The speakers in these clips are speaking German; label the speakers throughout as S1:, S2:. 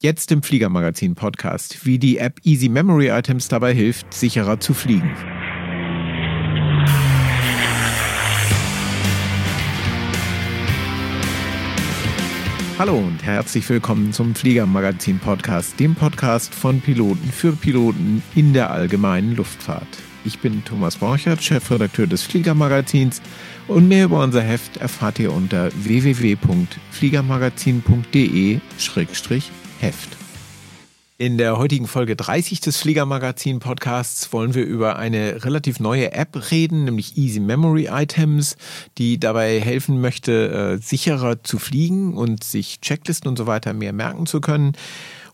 S1: Jetzt im Fliegermagazin Podcast, wie die App Easy Memory Items dabei hilft, sicherer zu fliegen. Hallo und herzlich willkommen zum Fliegermagazin Podcast, dem Podcast von Piloten für Piloten in der allgemeinen Luftfahrt. Ich bin Thomas Borchert, Chefredakteur des Fliegermagazins und mehr über unser Heft erfahrt ihr unter www.fliegermagazin.de-heft. In der heutigen Folge 30 des Fliegermagazin Podcasts wollen wir über eine relativ neue App reden, nämlich Easy Memory Items, die dabei helfen möchte, äh, sicherer zu fliegen und sich Checklisten und so weiter mehr merken zu können.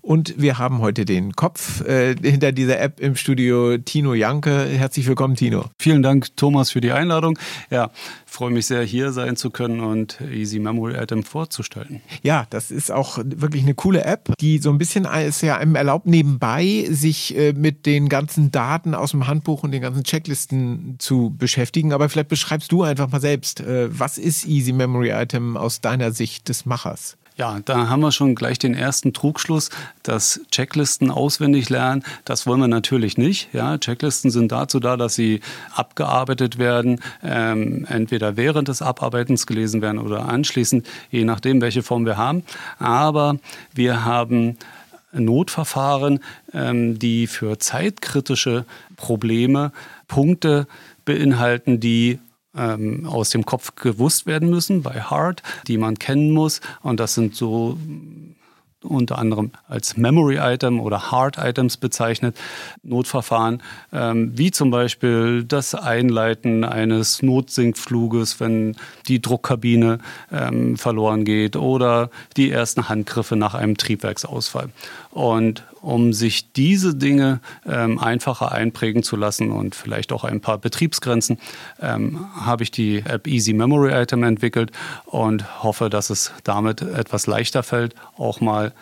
S1: Und wir haben heute den Kopf äh, hinter dieser App im Studio, Tino Janke. Herzlich willkommen, Tino.
S2: Vielen Dank, Thomas, für die Einladung. Ja, freue mich sehr, hier sein zu können und Easy Memory Item vorzustellen.
S1: Ja, das ist auch wirklich eine coole App, die so ein bisschen ist ja einem erlaubt, nebenbei sich äh, mit den ganzen Daten aus dem Handbuch und den ganzen Checklisten zu beschäftigen. Aber vielleicht beschreibst du einfach mal selbst, äh, was ist Easy Memory Item aus deiner Sicht des Machers?
S2: Ja, da haben wir schon gleich den ersten Trugschluss, dass Checklisten auswendig lernen. Das wollen wir natürlich nicht. Ja, Checklisten sind dazu da, dass sie abgearbeitet werden, ähm, entweder während des Abarbeitens gelesen werden oder anschließend, je nachdem, welche Form wir haben. Aber wir haben Notverfahren, ähm, die für zeitkritische Probleme Punkte beinhalten, die ähm, aus dem Kopf gewusst werden müssen bei Hard, die man kennen muss. Und das sind so unter anderem als Memory Item oder Hard Items bezeichnet, Notverfahren, ähm, wie zum Beispiel das Einleiten eines Notsinkfluges, wenn die Druckkabine ähm, verloren geht oder die ersten Handgriffe nach einem Triebwerksausfall. Und um sich diese Dinge ähm, einfacher einprägen zu lassen und vielleicht auch ein paar Betriebsgrenzen, ähm, habe ich die App Easy Memory Item entwickelt und hoffe, dass es damit etwas leichter fällt, auch mal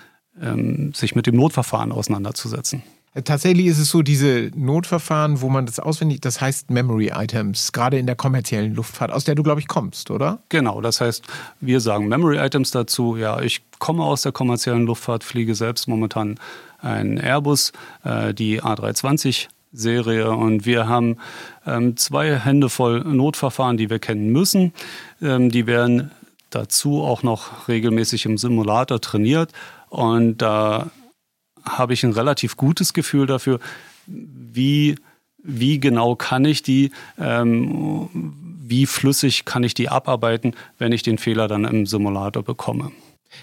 S2: ähm, sich mit dem Notverfahren auseinanderzusetzen.
S1: Tatsächlich ist es so, diese Notverfahren, wo man das auswendig, das heißt Memory Items, gerade in der kommerziellen Luftfahrt, aus der du, glaube ich, kommst, oder?
S2: Genau, das heißt, wir sagen Memory Items dazu. Ja, ich komme aus der kommerziellen Luftfahrt, fliege selbst momentan einen Airbus, äh, die A320 Serie und wir haben ähm, zwei Hände voll Notverfahren, die wir kennen müssen. Ähm, die werden dazu auch noch regelmäßig im Simulator trainiert und da habe ich ein relativ gutes Gefühl dafür, wie, wie genau kann ich die, ähm, wie flüssig kann ich die abarbeiten, wenn ich den Fehler dann im Simulator bekomme.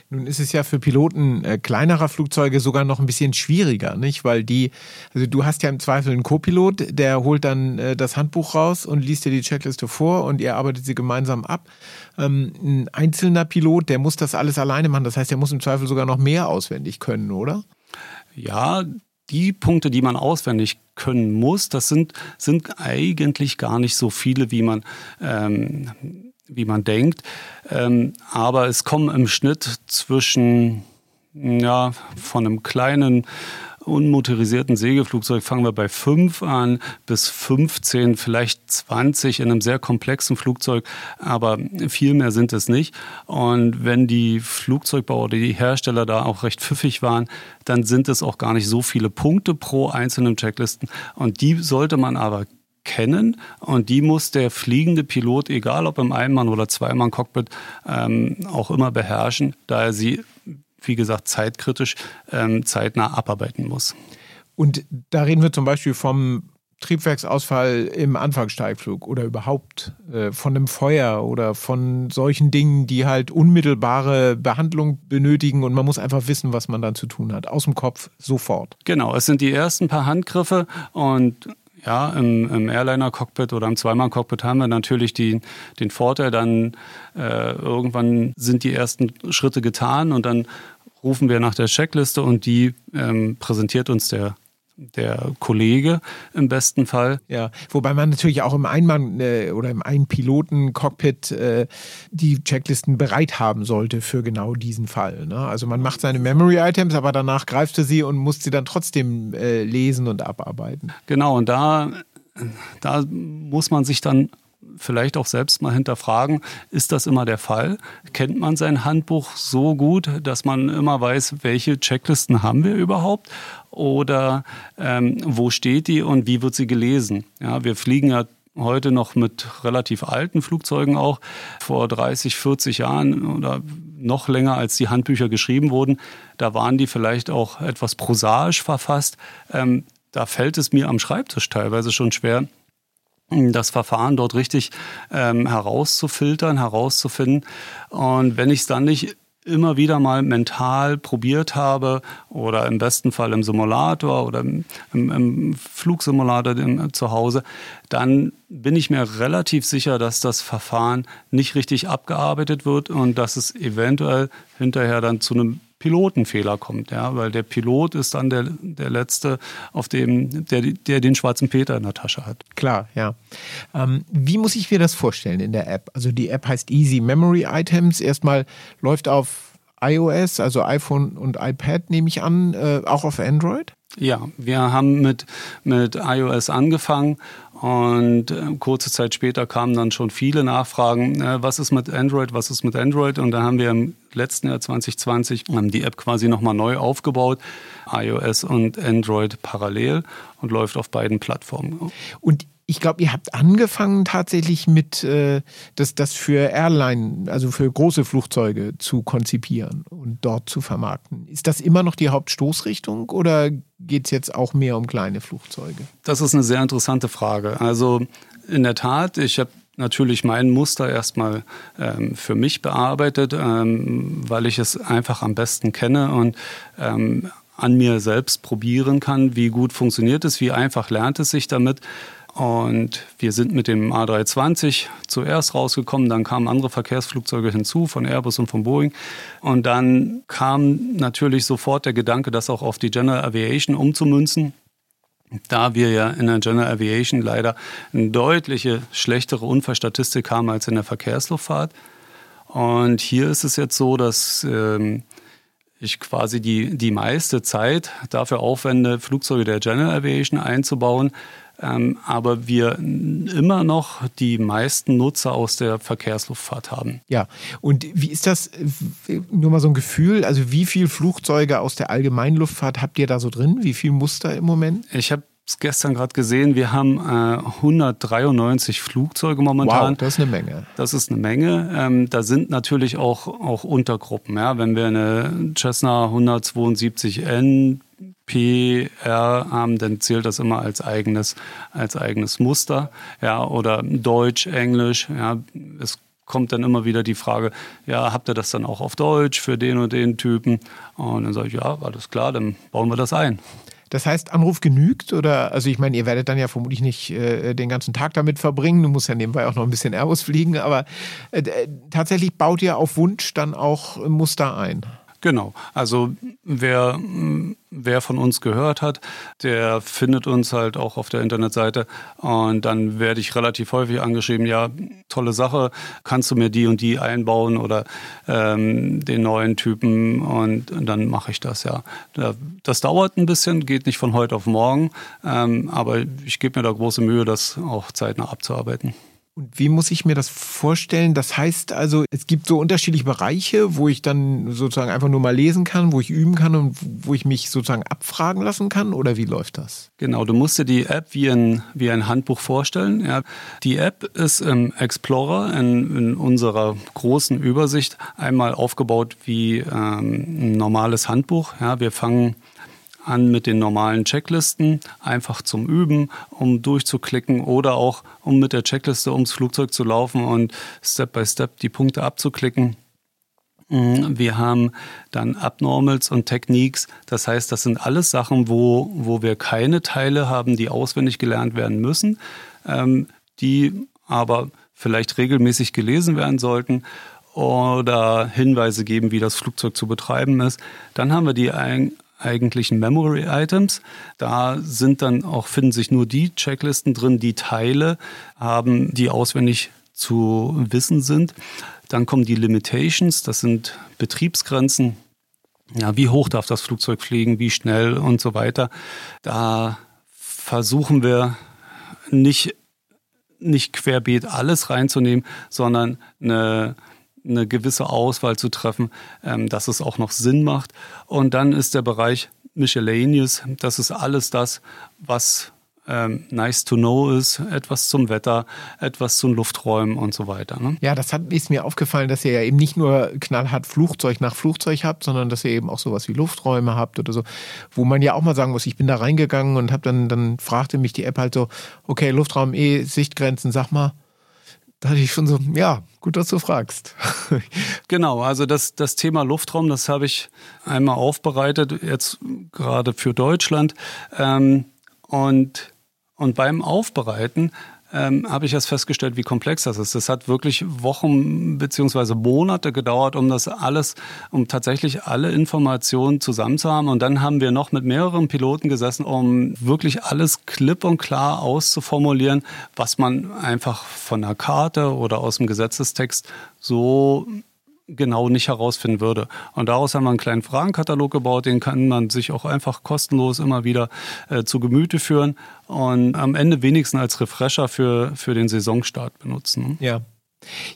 S1: Nun ist es ja für Piloten äh, kleinerer Flugzeuge sogar noch ein bisschen schwieriger, nicht? Weil die, also du hast ja im Zweifel einen Co-Pilot, der holt dann äh, das Handbuch raus und liest dir die Checkliste vor und ihr arbeitet sie gemeinsam ab. Ähm, ein einzelner Pilot, der muss das alles alleine machen. Das heißt, der muss im Zweifel sogar noch mehr auswendig können, oder?
S2: Ja, die Punkte, die man auswendig können muss, das sind, sind eigentlich gar nicht so viele, wie man ähm, wie man denkt. Ähm, aber es kommen im Schnitt zwischen, ja, von einem kleinen unmotorisierten Segelflugzeug fangen wir bei 5 an bis 15, vielleicht 20 in einem sehr komplexen Flugzeug, aber viel mehr sind es nicht. Und wenn die Flugzeugbauer oder die Hersteller da auch recht pfiffig waren, dann sind es auch gar nicht so viele Punkte pro einzelnen Checklisten. Und die sollte man aber kennen und die muss der fliegende Pilot, egal ob im Einmann- oder Zweimann-Cockpit, ähm, auch immer beherrschen, da er sie, wie gesagt, zeitkritisch ähm, zeitnah abarbeiten muss.
S1: Und da reden wir zum Beispiel vom Triebwerksausfall im Anfangssteigflug oder überhaupt äh, von einem Feuer oder von solchen Dingen, die halt unmittelbare Behandlung benötigen und man muss einfach wissen, was man dann zu tun hat. Aus dem Kopf sofort.
S2: Genau, es sind die ersten paar Handgriffe und ja, im, im Airliner-Cockpit oder im Zweimann-Cockpit haben wir natürlich die, den Vorteil, dann äh, irgendwann sind die ersten Schritte getan und dann rufen wir nach der Checkliste und die ähm, präsentiert uns der der Kollege im besten Fall.
S1: Ja, wobei man natürlich auch im Einmann- äh, oder im Einpiloten-Cockpit äh, die Checklisten bereit haben sollte für genau diesen Fall. Ne? Also man macht seine Memory-Items, aber danach greift er sie und muss sie dann trotzdem äh, lesen und abarbeiten.
S2: Genau, und da, da muss man sich dann vielleicht auch selbst mal hinterfragen, ist das immer der Fall? Kennt man sein Handbuch so gut, dass man immer weiß, welche Checklisten haben wir überhaupt? Oder ähm, wo steht die und wie wird sie gelesen? Ja, wir fliegen ja heute noch mit relativ alten Flugzeugen auch. Vor 30, 40 Jahren oder noch länger, als die Handbücher geschrieben wurden, da waren die vielleicht auch etwas prosaisch verfasst. Ähm, da fällt es mir am Schreibtisch teilweise schon schwer, das Verfahren dort richtig ähm, herauszufiltern, herauszufinden. Und wenn ich es dann nicht immer wieder mal mental probiert habe oder im besten Fall im Simulator oder im, im Flugsimulator im, zu Hause, dann bin ich mir relativ sicher, dass das Verfahren nicht richtig abgearbeitet wird und dass es eventuell hinterher dann zu einem Pilotenfehler kommt, ja, weil der Pilot ist dann der, der Letzte, auf dem, der, der den schwarzen Peter in der Tasche hat.
S1: Klar, ja. Ähm, wie muss ich mir das vorstellen in der App? Also die App heißt Easy Memory Items. Erstmal läuft auf iOS, also iPhone und iPad, nehme ich an, äh, auch auf Android?
S2: Ja, wir haben mit, mit iOS angefangen und äh, kurze Zeit später kamen dann schon viele Nachfragen, äh, was ist mit Android, was ist mit Android? Und da haben wir im letzten Jahr 2020 haben die App quasi nochmal neu aufgebaut, iOS und Android parallel und läuft auf beiden Plattformen.
S1: Und ich glaube, ihr habt angefangen tatsächlich mit äh, das, das für Airline, also für große Flugzeuge zu konzipieren und dort zu vermarkten. Ist das immer noch die Hauptstoßrichtung oder geht es jetzt auch mehr um kleine Flugzeuge?
S2: Das ist eine sehr interessante Frage. Also in der Tat, ich habe natürlich mein Muster erstmal ähm, für mich bearbeitet, ähm, weil ich es einfach am besten kenne und ähm, an mir selbst probieren kann, wie gut funktioniert es, wie einfach lernt es sich damit. Und wir sind mit dem A320 zuerst rausgekommen, dann kamen andere Verkehrsflugzeuge hinzu von Airbus und von Boeing. Und dann kam natürlich sofort der Gedanke, das auch auf die General Aviation umzumünzen. Da wir ja in der General Aviation leider eine deutliche schlechtere Unfallstatistik haben als in der Verkehrsluftfahrt. Und hier ist es jetzt so, dass ähm, ich quasi die, die meiste Zeit dafür aufwende, Flugzeuge der General Aviation einzubauen, aber wir immer noch die meisten Nutzer aus der Verkehrsluftfahrt haben.
S1: Ja, und wie ist das, nur mal so ein Gefühl, also wie viele Flugzeuge aus der Allgemeinluftfahrt habt ihr da so drin? Wie viel Muster im Moment?
S2: Ich habe es gestern gerade gesehen, wir haben äh, 193 Flugzeuge momentan.
S1: Wow, das ist eine Menge.
S2: Das ist eine Menge. Ähm, da sind natürlich auch, auch Untergruppen. Ja? Wenn wir eine Cessna 172N PR haben, dann zählt das immer als eigenes, als eigenes Muster. Ja, oder Deutsch, Englisch. Ja, es kommt dann immer wieder die Frage, ja, habt ihr das dann auch auf Deutsch für den und den Typen? Und dann sage ich, ja, alles klar, dann bauen wir das ein.
S1: Das heißt, Anruf genügt oder, also ich meine, ihr werdet dann ja vermutlich nicht äh, den ganzen Tag damit verbringen, du musst ja nebenbei auch noch ein bisschen Airbus fliegen, aber äh, tatsächlich baut ihr auf Wunsch dann auch Muster ein.
S2: Genau. Also wer, wer von uns gehört hat, der findet uns halt auch auf der Internetseite. Und dann werde ich relativ häufig angeschrieben, ja, tolle Sache, kannst du mir die und die einbauen oder ähm, den neuen Typen und, und dann mache ich das, ja. Das dauert ein bisschen, geht nicht von heute auf morgen, ähm, aber ich gebe mir da große Mühe, das auch zeitnah abzuarbeiten.
S1: Und wie muss ich mir das vorstellen? Das heißt also, es gibt so unterschiedliche Bereiche, wo ich dann sozusagen einfach nur mal lesen kann, wo ich üben kann und wo ich mich sozusagen abfragen lassen kann? Oder wie läuft das?
S2: Genau, du musst dir die App wie ein, wie ein Handbuch vorstellen. Ja. Die App ist im Explorer in, in unserer großen Übersicht einmal aufgebaut wie ähm, ein normales Handbuch. Ja, wir fangen an mit den normalen Checklisten, einfach zum Üben, um durchzuklicken oder auch um mit der Checkliste ums Flugzeug zu laufen und Step by Step die Punkte abzuklicken. Mm, wir haben dann Abnormals und Techniques. Das heißt, das sind alles Sachen, wo, wo wir keine Teile haben, die auswendig gelernt werden müssen, ähm, die aber vielleicht regelmäßig gelesen werden sollten oder Hinweise geben, wie das Flugzeug zu betreiben ist. Dann haben wir die eigentlichen Memory Items. Da sind dann auch, finden sich nur die Checklisten drin, die Teile haben, die auswendig zu wissen sind. Dann kommen die Limitations, das sind Betriebsgrenzen. Ja, wie hoch darf das Flugzeug fliegen, wie schnell und so weiter. Da versuchen wir nicht nicht querbeet alles reinzunehmen, sondern eine, eine gewisse Auswahl zu treffen, ähm, dass es auch noch Sinn macht. Und dann ist der Bereich Miscellaneous, das ist alles das, was ähm, nice to know ist, etwas zum Wetter, etwas zum Lufträumen und so weiter. Ne?
S1: Ja, das hat, ist mir aufgefallen, dass ihr ja eben nicht nur knallhart Flugzeug nach Flugzeug habt, sondern dass ihr eben auch sowas wie Lufträume habt oder so, wo man ja auch mal sagen muss, ich bin da reingegangen und habe dann, dann fragte mich die App halt so, okay, Luftraum E, Sichtgrenzen, sag mal, da hatte ich schon so, ja, gut, dass du fragst.
S2: genau, also das, das Thema Luftraum, das habe ich einmal aufbereitet, jetzt gerade für Deutschland. Ähm, und und beim Aufbereiten ähm, habe ich erst festgestellt, wie komplex das ist. Das hat wirklich Wochen beziehungsweise Monate gedauert, um das alles, um tatsächlich alle Informationen zusammenzuhaben. Und dann haben wir noch mit mehreren Piloten gesessen, um wirklich alles klipp und klar auszuformulieren, was man einfach von der Karte oder aus dem Gesetzestext so genau nicht herausfinden würde. Und daraus haben wir einen kleinen Fragenkatalog gebaut, den kann man sich auch einfach kostenlos immer wieder äh, zu Gemüte führen und am Ende wenigstens als Refresher für, für den Saisonstart benutzen.
S1: Ja.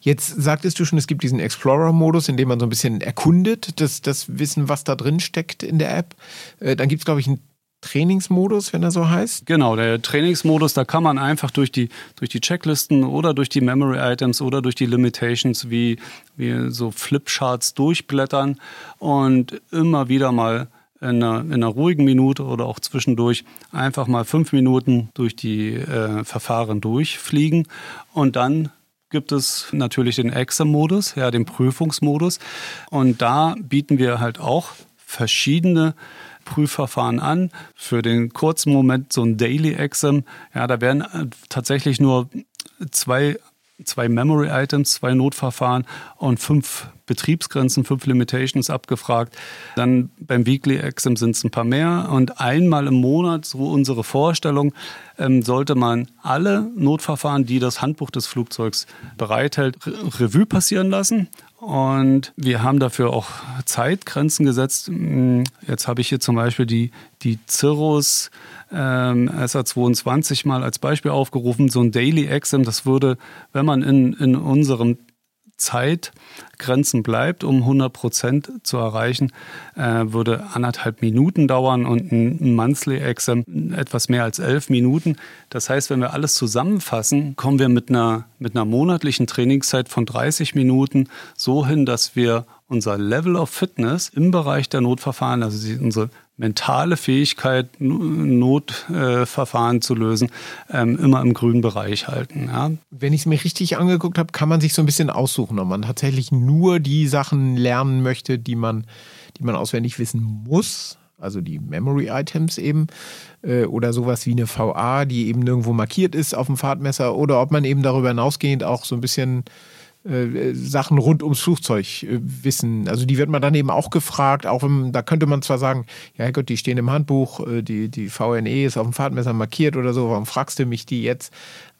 S1: Jetzt sagtest du schon, es gibt diesen Explorer-Modus, in dem man so ein bisschen erkundet, das, das Wissen, was da drin steckt in der App. Äh, dann gibt es, glaube ich, einen Trainingsmodus, wenn er so heißt?
S2: Genau, der Trainingsmodus, da kann man einfach durch die, durch die Checklisten oder durch die Memory Items oder durch die Limitations wie, wie so Flipcharts durchblättern und immer wieder mal in einer, in einer ruhigen Minute oder auch zwischendurch einfach mal fünf Minuten durch die äh, Verfahren durchfliegen und dann gibt es natürlich den Exam-Modus, ja, den Prüfungsmodus. Und da bieten wir halt auch verschiedene Prüfverfahren an. Für den kurzen Moment so ein Daily Exam. Ja, da werden äh, tatsächlich nur zwei zwei Memory Items, zwei Notverfahren und fünf Betriebsgrenzen, fünf Limitations abgefragt. Dann beim Weekly Exam sind es ein paar mehr und einmal im Monat, so unsere Vorstellung, ähm, sollte man alle Notverfahren, die das Handbuch des Flugzeugs bereithält, Revue passieren lassen und wir haben dafür auch Zeitgrenzen gesetzt. Hm, jetzt habe ich hier zum Beispiel die, die Cirrus ähm, SA22 mal als Beispiel aufgerufen. So ein Daily Exam, das würde, wenn man in, in unserem Zeitgrenzen bleibt, um 100 Prozent zu erreichen, äh, würde anderthalb Minuten dauern und ein Monthly Exam etwas mehr als elf Minuten. Das heißt, wenn wir alles zusammenfassen, kommen wir mit einer, mit einer monatlichen Trainingszeit von 30 Minuten so hin, dass wir unser Level of Fitness im Bereich der Notverfahren, also unsere mentale Fähigkeit, Notverfahren zu lösen, ähm, immer im grünen Bereich halten. Ja.
S1: Wenn ich es mir richtig angeguckt habe, kann man sich so ein bisschen aussuchen, ob man tatsächlich nur die Sachen lernen möchte, die man, die man auswendig wissen muss. Also die Memory Items eben äh, oder sowas wie eine VA, die eben nirgendwo markiert ist auf dem Fahrtmesser oder ob man eben darüber hinausgehend auch so ein bisschen äh, Sachen rund ums Flugzeug äh, wissen. Also die wird man dann eben auch gefragt, auch wenn, da könnte man zwar sagen, ja Gott, die stehen im Handbuch, äh, die, die VNE ist auf dem Fahrtmesser markiert oder so, warum fragst du mich die jetzt?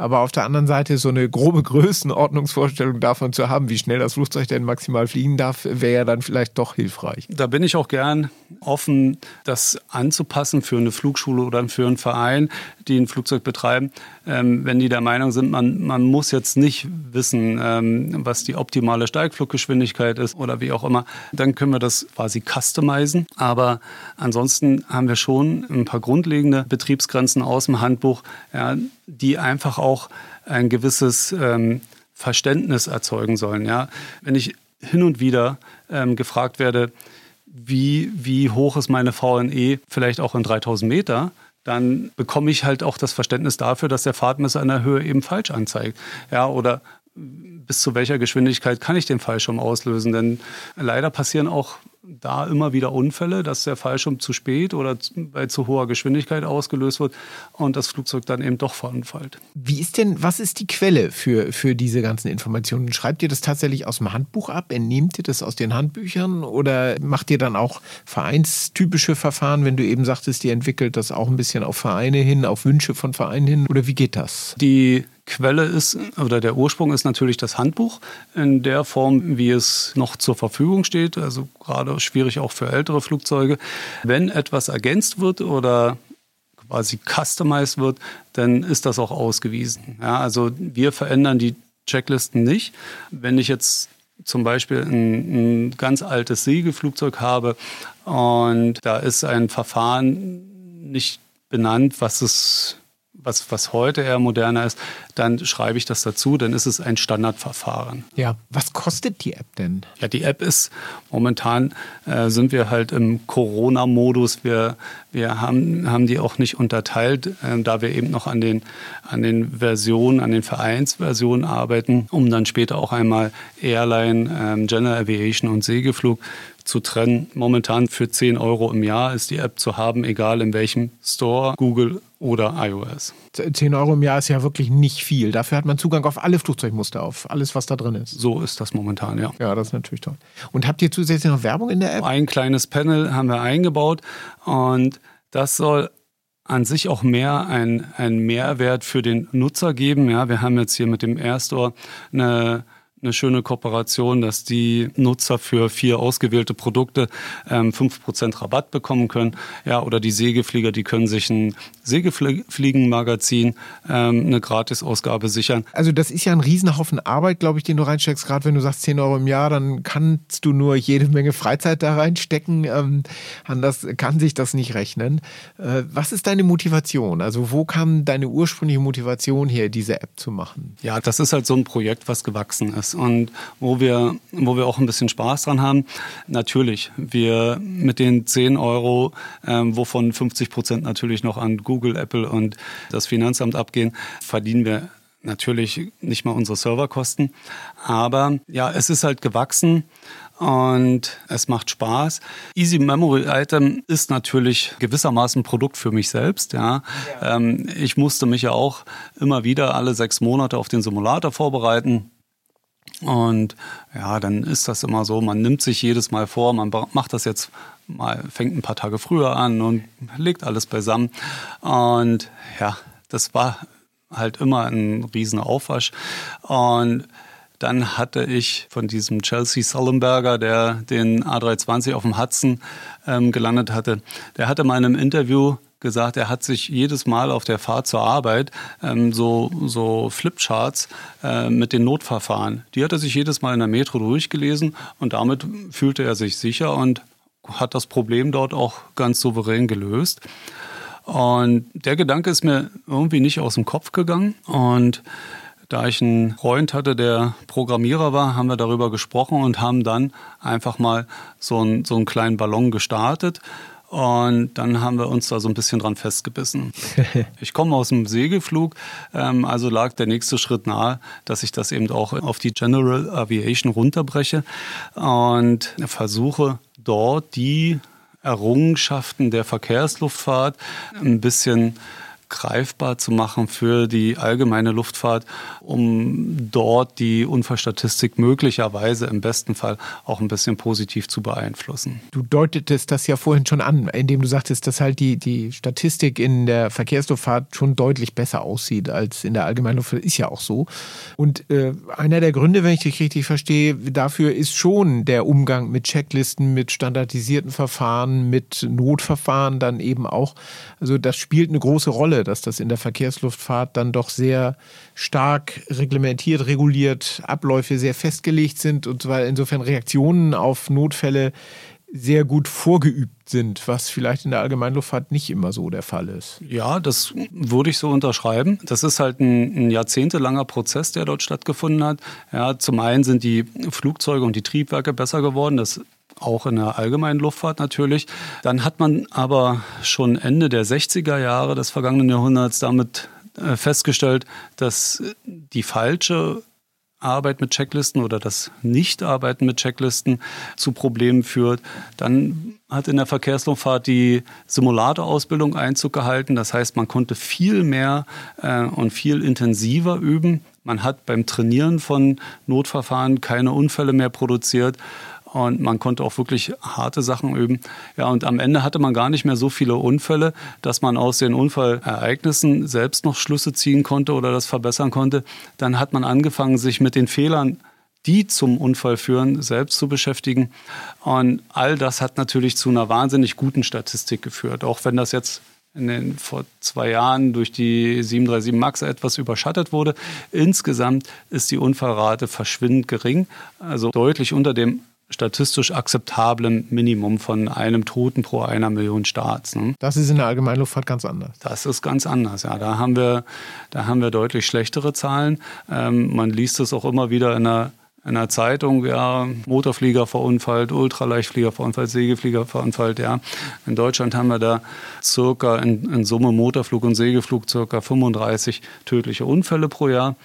S1: Aber auf der anderen Seite so eine grobe Größenordnungsvorstellung davon zu haben, wie schnell das Flugzeug denn maximal fliegen darf, wäre ja dann vielleicht doch hilfreich.
S2: Da bin ich auch gern offen, das anzupassen für eine Flugschule oder für einen Verein, die ein Flugzeug betreiben, ähm, wenn die der Meinung sind, man, man muss jetzt nicht wissen, ähm, was die optimale Steigfluggeschwindigkeit ist oder wie auch immer, dann können wir das quasi customizen. Aber ansonsten haben wir schon ein paar grundlegende Betriebsgrenzen aus dem Handbuch, ja, die einfach auch ein gewisses ähm, Verständnis erzeugen sollen. Ja? Wenn ich hin und wieder ähm, gefragt werde, wie, wie hoch ist meine VNE, vielleicht auch in 3000 Meter, dann bekomme ich halt auch das Verständnis dafür, dass der Fahrtmesser in der Höhe eben falsch anzeigt. Ja, oder bis zu welcher Geschwindigkeit kann ich den Fallschirm auslösen? Denn leider passieren auch da immer wieder Unfälle, dass der Fallschirm zu spät oder bei zu hoher Geschwindigkeit ausgelöst wird und das Flugzeug dann eben doch verunfallt.
S1: Wie ist denn, was ist die Quelle für, für diese ganzen Informationen? Schreibt ihr das tatsächlich aus dem Handbuch ab? Entnehmt ihr das aus den Handbüchern oder macht ihr dann auch vereinstypische Verfahren, wenn du eben sagtest, ihr entwickelt das auch ein bisschen auf Vereine hin, auf Wünsche von Vereinen hin oder wie geht das?
S2: Die Quelle ist oder der Ursprung ist natürlich das Handbuch in der Form, wie es noch zur Verfügung steht. Also gerade schwierig auch für ältere Flugzeuge. Wenn etwas ergänzt wird oder quasi customized wird, dann ist das auch ausgewiesen. Ja, also wir verändern die Checklisten nicht. Wenn ich jetzt zum Beispiel ein, ein ganz altes Segelflugzeug habe und da ist ein Verfahren nicht benannt, was es was, was heute eher moderner ist, dann schreibe ich das dazu, dann ist es ein Standardverfahren.
S1: Ja, was kostet die App denn?
S2: Ja, die App ist momentan äh, sind wir halt im Corona-Modus. Wir, wir haben, haben die auch nicht unterteilt, äh, da wir eben noch an den, an den Versionen, an den Vereinsversionen arbeiten, um dann später auch einmal Airline, äh, General Aviation und Segelflug zu trennen. Momentan für 10 Euro im Jahr ist die App zu haben, egal in welchem Store, Google oder iOS.
S1: 10 Euro im Jahr ist ja wirklich nicht viel. Dafür hat man Zugang auf alle Flugzeugmuster, auf alles, was da drin ist.
S2: So ist das momentan, ja.
S1: Ja, das ist natürlich toll. Und habt ihr zusätzlich noch Werbung in der App?
S2: Ein kleines Panel haben wir eingebaut und das soll an sich auch mehr ein, ein Mehrwert für den Nutzer geben. Ja, wir haben jetzt hier mit dem Airstore eine eine schöne Kooperation, dass die Nutzer für vier ausgewählte Produkte ähm, 5% Rabatt bekommen können. Ja, oder die Segelflieger, die können sich ein Segelfliegenmagazin ähm, eine Gratisausgabe sichern.
S1: Also das ist ja ein Riesenhaufen Arbeit, glaube ich, den du reinsteckst. Gerade wenn du sagst 10 Euro im Jahr, dann kannst du nur jede Menge Freizeit da reinstecken. Ähm, anders kann sich das nicht rechnen. Äh, was ist deine Motivation? Also wo kam deine ursprüngliche Motivation her, diese App zu machen?
S2: Ja, das ist halt so ein Projekt, was gewachsen ist und wo wir, wo wir auch ein bisschen Spaß dran haben. Natürlich, wir mit den 10 Euro, ähm, wovon 50 Prozent natürlich noch an Google, Apple und das Finanzamt abgehen, verdienen wir natürlich nicht mal unsere Serverkosten. Aber ja, es ist halt gewachsen und es macht Spaß. Easy Memory Item ist natürlich gewissermaßen ein Produkt für mich selbst. Ja. ja. Ähm, ich musste mich ja auch immer wieder alle sechs Monate auf den Simulator vorbereiten. Und ja, dann ist das immer so, man nimmt sich jedes Mal vor, man macht das jetzt mal, fängt ein paar Tage früher an und legt alles beisammen. Und ja, das war halt immer ein riesen Aufwasch. Und dann hatte ich von diesem Chelsea Sullenberger, der den A320 auf dem Hudson ähm, gelandet hatte, der hatte mal in einem Interview gesagt, er hat sich jedes Mal auf der Fahrt zur Arbeit ähm, so, so Flipcharts äh, mit den Notverfahren, die hat er sich jedes Mal in der Metro durchgelesen und damit fühlte er sich sicher und hat das Problem dort auch ganz souverän gelöst. Und der Gedanke ist mir irgendwie nicht aus dem Kopf gegangen und da ich einen Freund hatte, der Programmierer war, haben wir darüber gesprochen und haben dann einfach mal so einen, so einen kleinen Ballon gestartet und dann haben wir uns da so ein bisschen dran festgebissen. Ich komme aus dem Segelflug, ähm, also lag der nächste Schritt nahe, dass ich das eben auch auf die General Aviation runterbreche und versuche dort die Errungenschaften der Verkehrsluftfahrt ein bisschen greifbar zu machen für die allgemeine Luftfahrt, um dort die Unfallstatistik möglicherweise im besten Fall auch ein bisschen positiv zu beeinflussen.
S1: Du deutetest das ja vorhin schon an, indem du sagtest, dass halt die, die Statistik in der Verkehrsluftfahrt schon deutlich besser aussieht als in der allgemeinen Luftfahrt. Ist ja auch so. Und äh, einer der Gründe, wenn ich dich richtig verstehe, dafür ist schon der Umgang mit Checklisten, mit standardisierten Verfahren, mit Notverfahren dann eben auch. Also das spielt eine große Rolle dass das in der Verkehrsluftfahrt dann doch sehr stark reglementiert, reguliert, Abläufe sehr festgelegt sind und zwar insofern Reaktionen auf Notfälle sehr gut vorgeübt sind, was vielleicht in der Allgemeinluftfahrt nicht immer so der Fall ist.
S2: Ja, das würde ich so unterschreiben. Das ist halt ein, ein jahrzehntelanger Prozess, der dort stattgefunden hat. Ja, zum einen sind die Flugzeuge und die Triebwerke besser geworden. Das auch in der allgemeinen Luftfahrt natürlich. Dann hat man aber schon Ende der 60er Jahre des vergangenen Jahrhunderts damit äh, festgestellt, dass die falsche Arbeit mit Checklisten oder das Nichtarbeiten mit Checklisten zu Problemen führt. Dann hat in der Verkehrsluftfahrt die Simulatorausbildung Einzug gehalten. Das heißt, man konnte viel mehr äh, und viel intensiver üben. Man hat beim Trainieren von Notverfahren keine Unfälle mehr produziert und man konnte auch wirklich harte Sachen üben. Ja, und am Ende hatte man gar nicht mehr so viele Unfälle, dass man aus den Unfallereignissen selbst noch Schlüsse ziehen konnte oder das verbessern konnte. Dann hat man angefangen, sich mit den Fehlern die zum Unfall führen, selbst zu beschäftigen. Und all das hat natürlich zu einer wahnsinnig guten Statistik geführt, auch wenn das jetzt in den, vor zwei Jahren durch die 737 MAX etwas überschattet wurde. Insgesamt ist die Unfallrate verschwindend gering, also deutlich unter dem statistisch akzeptablen Minimum von einem Toten pro einer Million Starts. Ne?
S1: Das ist in der Allgemeinluftfahrt ganz anders.
S2: Das ist ganz anders, ja. Da haben wir, da haben wir deutlich schlechtere Zahlen. Ähm, man liest es auch immer wieder in der in der Zeitung, ja, Motorflieger verunfallt, Ultraleichtflieger verunfallt, Segelflieger verunfallt, ja. In Deutschland haben wir da circa in, in Summe Motorflug und Segelflug circa 35 tödliche Unfälle pro Jahr.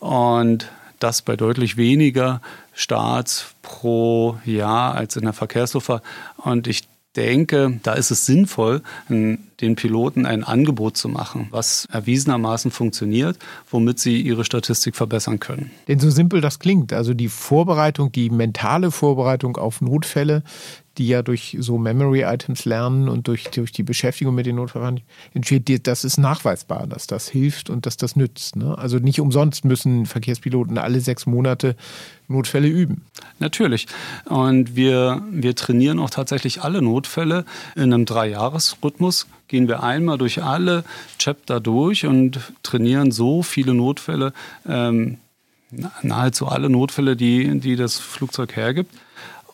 S2: Und das bei deutlich weniger Starts pro Jahr als in der Verkehrsluftfahrt. Und ich denke, da ist es sinnvoll, den Piloten ein Angebot zu machen, was erwiesenermaßen funktioniert, womit sie ihre Statistik verbessern können.
S1: Denn so simpel das klingt, also die Vorbereitung, die mentale Vorbereitung auf Notfälle, die ja durch so Memory-Items lernen und durch, durch die Beschäftigung mit den Notverfahren entsteht, das ist nachweisbar, dass das hilft und dass das nützt. Ne? Also nicht umsonst müssen Verkehrspiloten alle sechs Monate Notfälle üben.
S2: Natürlich. Und wir, wir trainieren auch tatsächlich alle Notfälle in einem Dreijahresrhythmus. Gehen wir einmal durch alle Chapter durch und trainieren so viele Notfälle, ähm, nahezu alle Notfälle, die, die das Flugzeug hergibt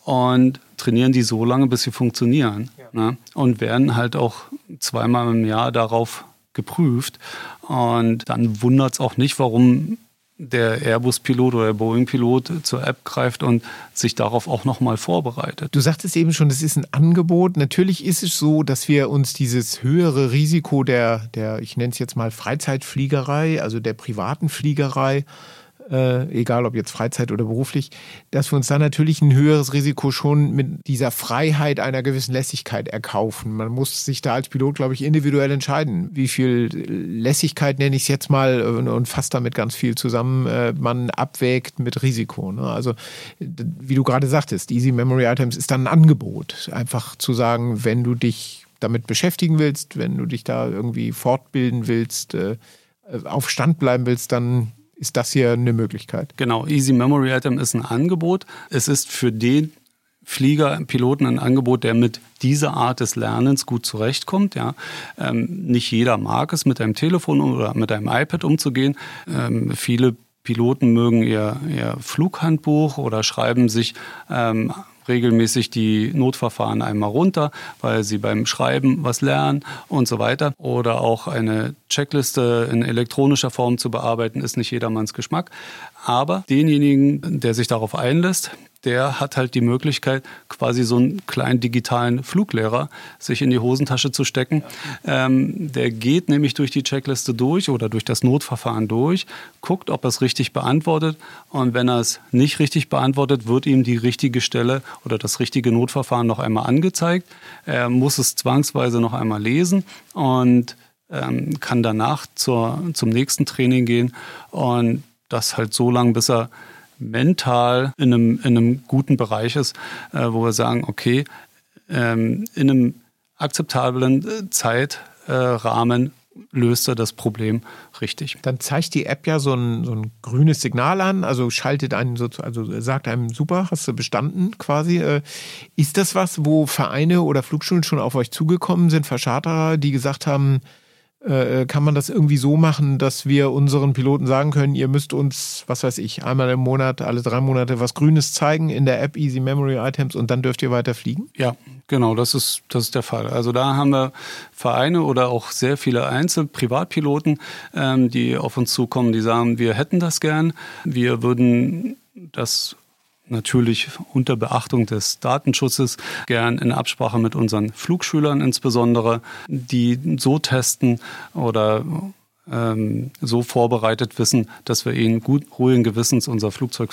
S2: und trainieren die so lange, bis sie funktionieren. Ja. Ne? Und werden halt auch zweimal im Jahr darauf geprüft. Und dann wundert es auch nicht, warum der Airbus-Pilot oder der Boeing-Pilot zur App greift und sich darauf auch nochmal vorbereitet.
S1: Du sagtest eben schon, das ist ein Angebot. Natürlich ist es so, dass wir uns dieses höhere Risiko der, der ich nenne es jetzt mal Freizeitfliegerei, also der privaten Fliegerei, äh, egal ob jetzt Freizeit oder beruflich, dass wir uns da natürlich ein höheres Risiko schon mit dieser Freiheit einer gewissen Lässigkeit erkaufen. Man muss sich da als Pilot, glaube ich, individuell entscheiden, wie viel Lässigkeit nenne ich es jetzt mal und, und fasst damit ganz viel zusammen, äh, man abwägt mit Risiko. Ne? Also wie du gerade sagtest, Easy Memory Items ist dann ein Angebot, einfach zu sagen, wenn du dich damit beschäftigen willst, wenn du dich da irgendwie fortbilden willst, äh, auf Stand bleiben willst, dann ist das hier eine Möglichkeit.
S2: Genau, Easy Memory Item ist ein Angebot. Es ist für den Flieger, Piloten ein Angebot, der mit dieser Art des Lernens gut zurechtkommt. Ja. Ähm, nicht jeder mag es, mit einem Telefon oder mit einem iPad umzugehen. Ähm, viele Piloten mögen ihr, ihr Flughandbuch oder schreiben sich ähm, regelmäßig die Notverfahren einmal runter, weil sie beim Schreiben was lernen und so weiter. Oder auch eine Checkliste in elektronischer Form zu bearbeiten, ist nicht jedermanns Geschmack. Aber denjenigen, der sich darauf einlässt, der hat halt die Möglichkeit, quasi so einen kleinen digitalen Fluglehrer sich in die Hosentasche zu stecken. Ähm, der geht nämlich durch die Checkliste durch oder durch das Notverfahren durch, guckt, ob er es richtig beantwortet und wenn er es nicht richtig beantwortet, wird ihm die richtige Stelle oder das richtige Notverfahren noch einmal angezeigt. Er muss es zwangsweise noch einmal lesen und ähm, kann danach zur, zum nächsten Training gehen und das halt so lange, bis er mental in einem, in einem guten Bereich ist, äh, wo wir sagen, okay, ähm, in einem akzeptablen äh, Zeitrahmen löst er das Problem richtig.
S1: Dann zeigt die App ja so ein, so ein grünes Signal an, also schaltet einen so, also sagt einem super, hast du bestanden quasi. Äh, ist das was, wo Vereine oder Flugschulen schon auf euch zugekommen sind, Verscharterer, die gesagt haben, äh, äh, kann man das irgendwie so machen, dass wir unseren Piloten sagen können, ihr müsst uns, was weiß ich, einmal im Monat, alle drei Monate was Grünes zeigen in der App Easy Memory Items und dann dürft ihr weiter fliegen?
S2: Ja, genau, das ist, das ist der Fall. Also da haben wir Vereine oder auch sehr viele Einzel-Privatpiloten, ähm, die auf uns zukommen, die sagen, wir hätten das gern, wir würden das natürlich unter Beachtung des Datenschutzes gern in Absprache mit unseren Flugschülern insbesondere, die so testen oder ähm, so vorbereitet wissen, dass wir ihnen gut ruhigen Gewissens unser Flugzeug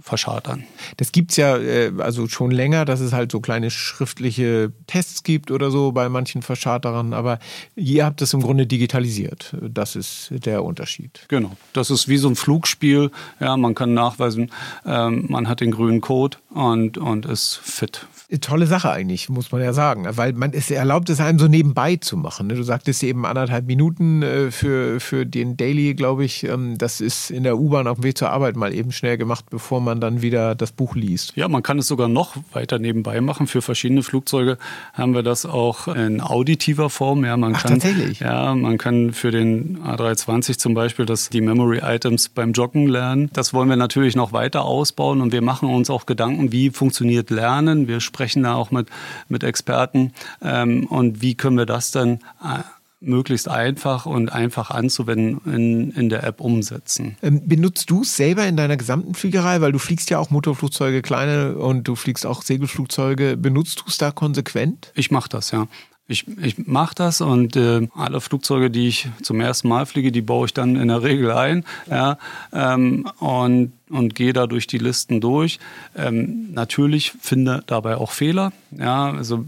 S2: verschartern.
S1: Das gibt es ja äh, also schon länger, dass es halt so kleine schriftliche Tests gibt oder so bei manchen Verscharterern, aber ihr habt das im Grunde digitalisiert. Das ist der Unterschied.
S2: Genau. Das ist wie so ein Flugspiel. Ja, man kann nachweisen, ähm, man hat den grünen Code und, und ist fit
S1: tolle Sache eigentlich, muss man ja sagen. Weil man es erlaubt es einem so nebenbei zu machen. Ne? Du sagtest eben anderthalb Minuten äh, für, für den Daily, glaube ich. Ähm, das ist in der U-Bahn auf dem Weg zur Arbeit mal eben schnell gemacht, bevor man dann wieder das Buch liest.
S2: Ja, man kann es sogar noch weiter nebenbei machen. Für verschiedene Flugzeuge haben wir das auch in auditiver Form. Ja, man
S1: Ach,
S2: kann,
S1: tatsächlich?
S2: Ja, man kann für den A320 zum Beispiel das, die Memory Items beim Joggen lernen. Das wollen wir natürlich noch weiter ausbauen und wir machen uns auch Gedanken, wie funktioniert Lernen. Wir sprechen da auch mit, mit Experten. Ähm, und wie können wir das dann äh, möglichst einfach und einfach anzuwenden in, in der App umsetzen.
S1: Ähm, benutzt du es selber in deiner gesamten Fliegerei? Weil du fliegst ja auch Motorflugzeuge, kleine und du fliegst auch Segelflugzeuge. Benutzt du es da konsequent?
S2: Ich mache das, ja. Ich, ich mache das und äh, alle Flugzeuge, die ich zum ersten Mal fliege, die baue ich dann in der Regel ein ja, ähm, und, und gehe da durch die Listen durch. Ähm, natürlich finde dabei auch Fehler. Ja, also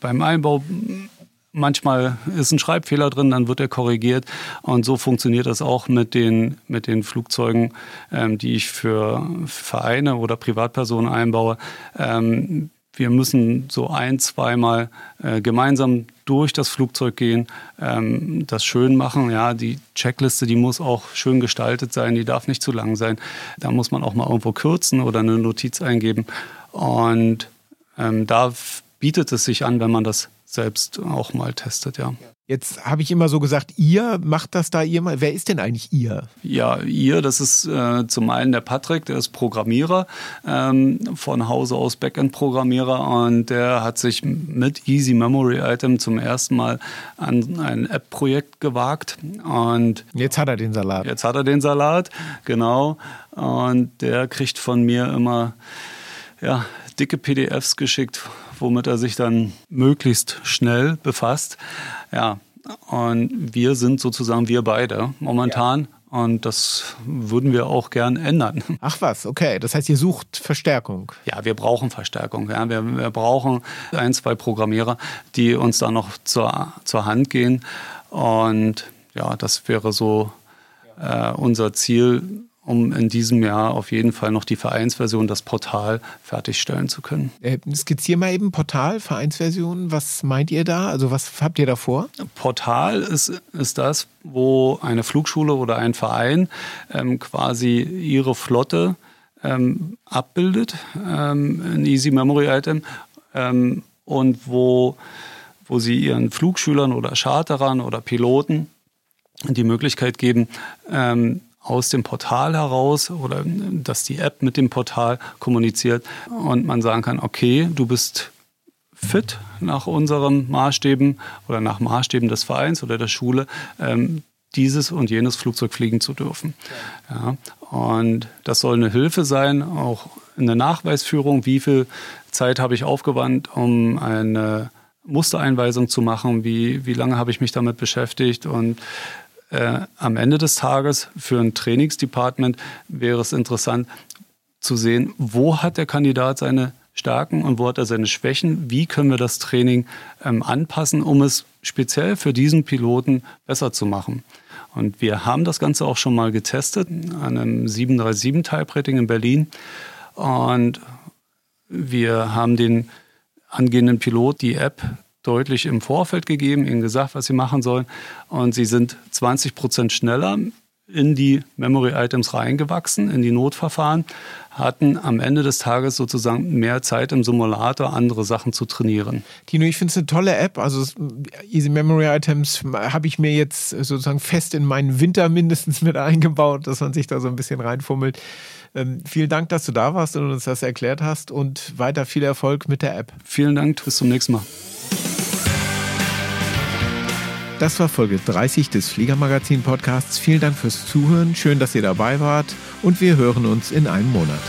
S2: beim Einbau manchmal ist ein Schreibfehler drin, dann wird er korrigiert. Und so funktioniert das auch mit den, mit den Flugzeugen, ähm, die ich für Vereine oder Privatpersonen einbaue. Ähm, wir müssen so ein, zweimal äh, gemeinsam durch das Flugzeug gehen, ähm, das schön machen. Ja, die Checkliste, die muss auch schön gestaltet sein, die darf nicht zu lang sein. Da muss man auch mal irgendwo kürzen oder eine Notiz eingeben. Und ähm, da bietet es sich an, wenn man das selbst auch mal testet, ja.
S1: Jetzt habe ich immer so gesagt, ihr macht das da ihr mal. Wer ist denn eigentlich ihr?
S2: Ja, ihr, das ist äh, zum einen der Patrick, der ist Programmierer, ähm, von Hause aus Backend-Programmierer und der hat sich mit Easy Memory Item zum ersten Mal an ein App-Projekt gewagt. Und
S1: jetzt hat er den Salat.
S2: Jetzt hat er den Salat, genau. Und der kriegt von mir immer ja, dicke PDFs geschickt, womit er sich dann möglichst schnell befasst. Ja, und wir sind sozusagen wir beide momentan. Ja. Und das würden wir auch gern ändern.
S1: Ach was, okay. Das heißt, ihr sucht Verstärkung.
S2: Ja, wir brauchen Verstärkung. Ja. Wir, wir brauchen ein, zwei Programmierer, die uns da noch zur, zur Hand gehen. Und ja, das wäre so äh, unser Ziel, um in diesem Jahr auf jeden Fall noch die Vereinsversion, das Portal, fertigstellen zu können.
S1: Äh, skizzier mal eben Portal, Vereinsversion. Was meint ihr da? Also was habt ihr da vor?
S2: Portal ist, ist das, wo eine Flugschule oder ein Verein ähm, quasi ihre Flotte ähm, abbildet, ähm, ein Easy Memory Item, ähm, und wo, wo sie ihren Flugschülern oder Charterern oder Piloten die Möglichkeit geben, ähm, aus dem Portal heraus oder dass die App mit dem Portal kommuniziert und man sagen kann, okay, du bist fit nach unseren Maßstäben oder nach Maßstäben des Vereins oder der Schule, ähm, dieses und jenes Flugzeug fliegen zu dürfen. Ja, und das soll eine Hilfe sein, auch in der Nachweisführung, wie viel Zeit habe ich aufgewandt, um eine Mustereinweisung zu machen, wie, wie lange habe ich mich damit beschäftigt? Und äh, am Ende des Tages für ein Trainingsdepartment wäre es interessant zu sehen, wo hat der Kandidat seine Stärken und wo hat er seine Schwächen, wie können wir das Training ähm, anpassen, um es speziell für diesen Piloten besser zu machen. Und wir haben das Ganze auch schon mal getestet an einem 737 Type-Rating in Berlin. Und wir haben den angehenden Pilot die App deutlich im Vorfeld gegeben, ihnen gesagt, was sie machen sollen. Und sie sind 20 Prozent schneller in die Memory Items reingewachsen, in die Notverfahren, hatten am Ende des Tages sozusagen mehr Zeit im Simulator, andere Sachen zu trainieren.
S1: Tino, ich finde es eine tolle App. Also Easy Memory Items habe ich mir jetzt sozusagen fest in meinen Winter mindestens mit eingebaut, dass man sich da so ein bisschen reinfummelt. Ähm, vielen Dank, dass du da warst und uns das erklärt hast und weiter viel Erfolg mit der App.
S2: Vielen Dank, bis zum nächsten Mal.
S1: Das war Folge 30 des Fliegermagazin Podcasts. Vielen Dank fürs Zuhören. Schön, dass ihr dabei wart und wir hören uns in einem Monat.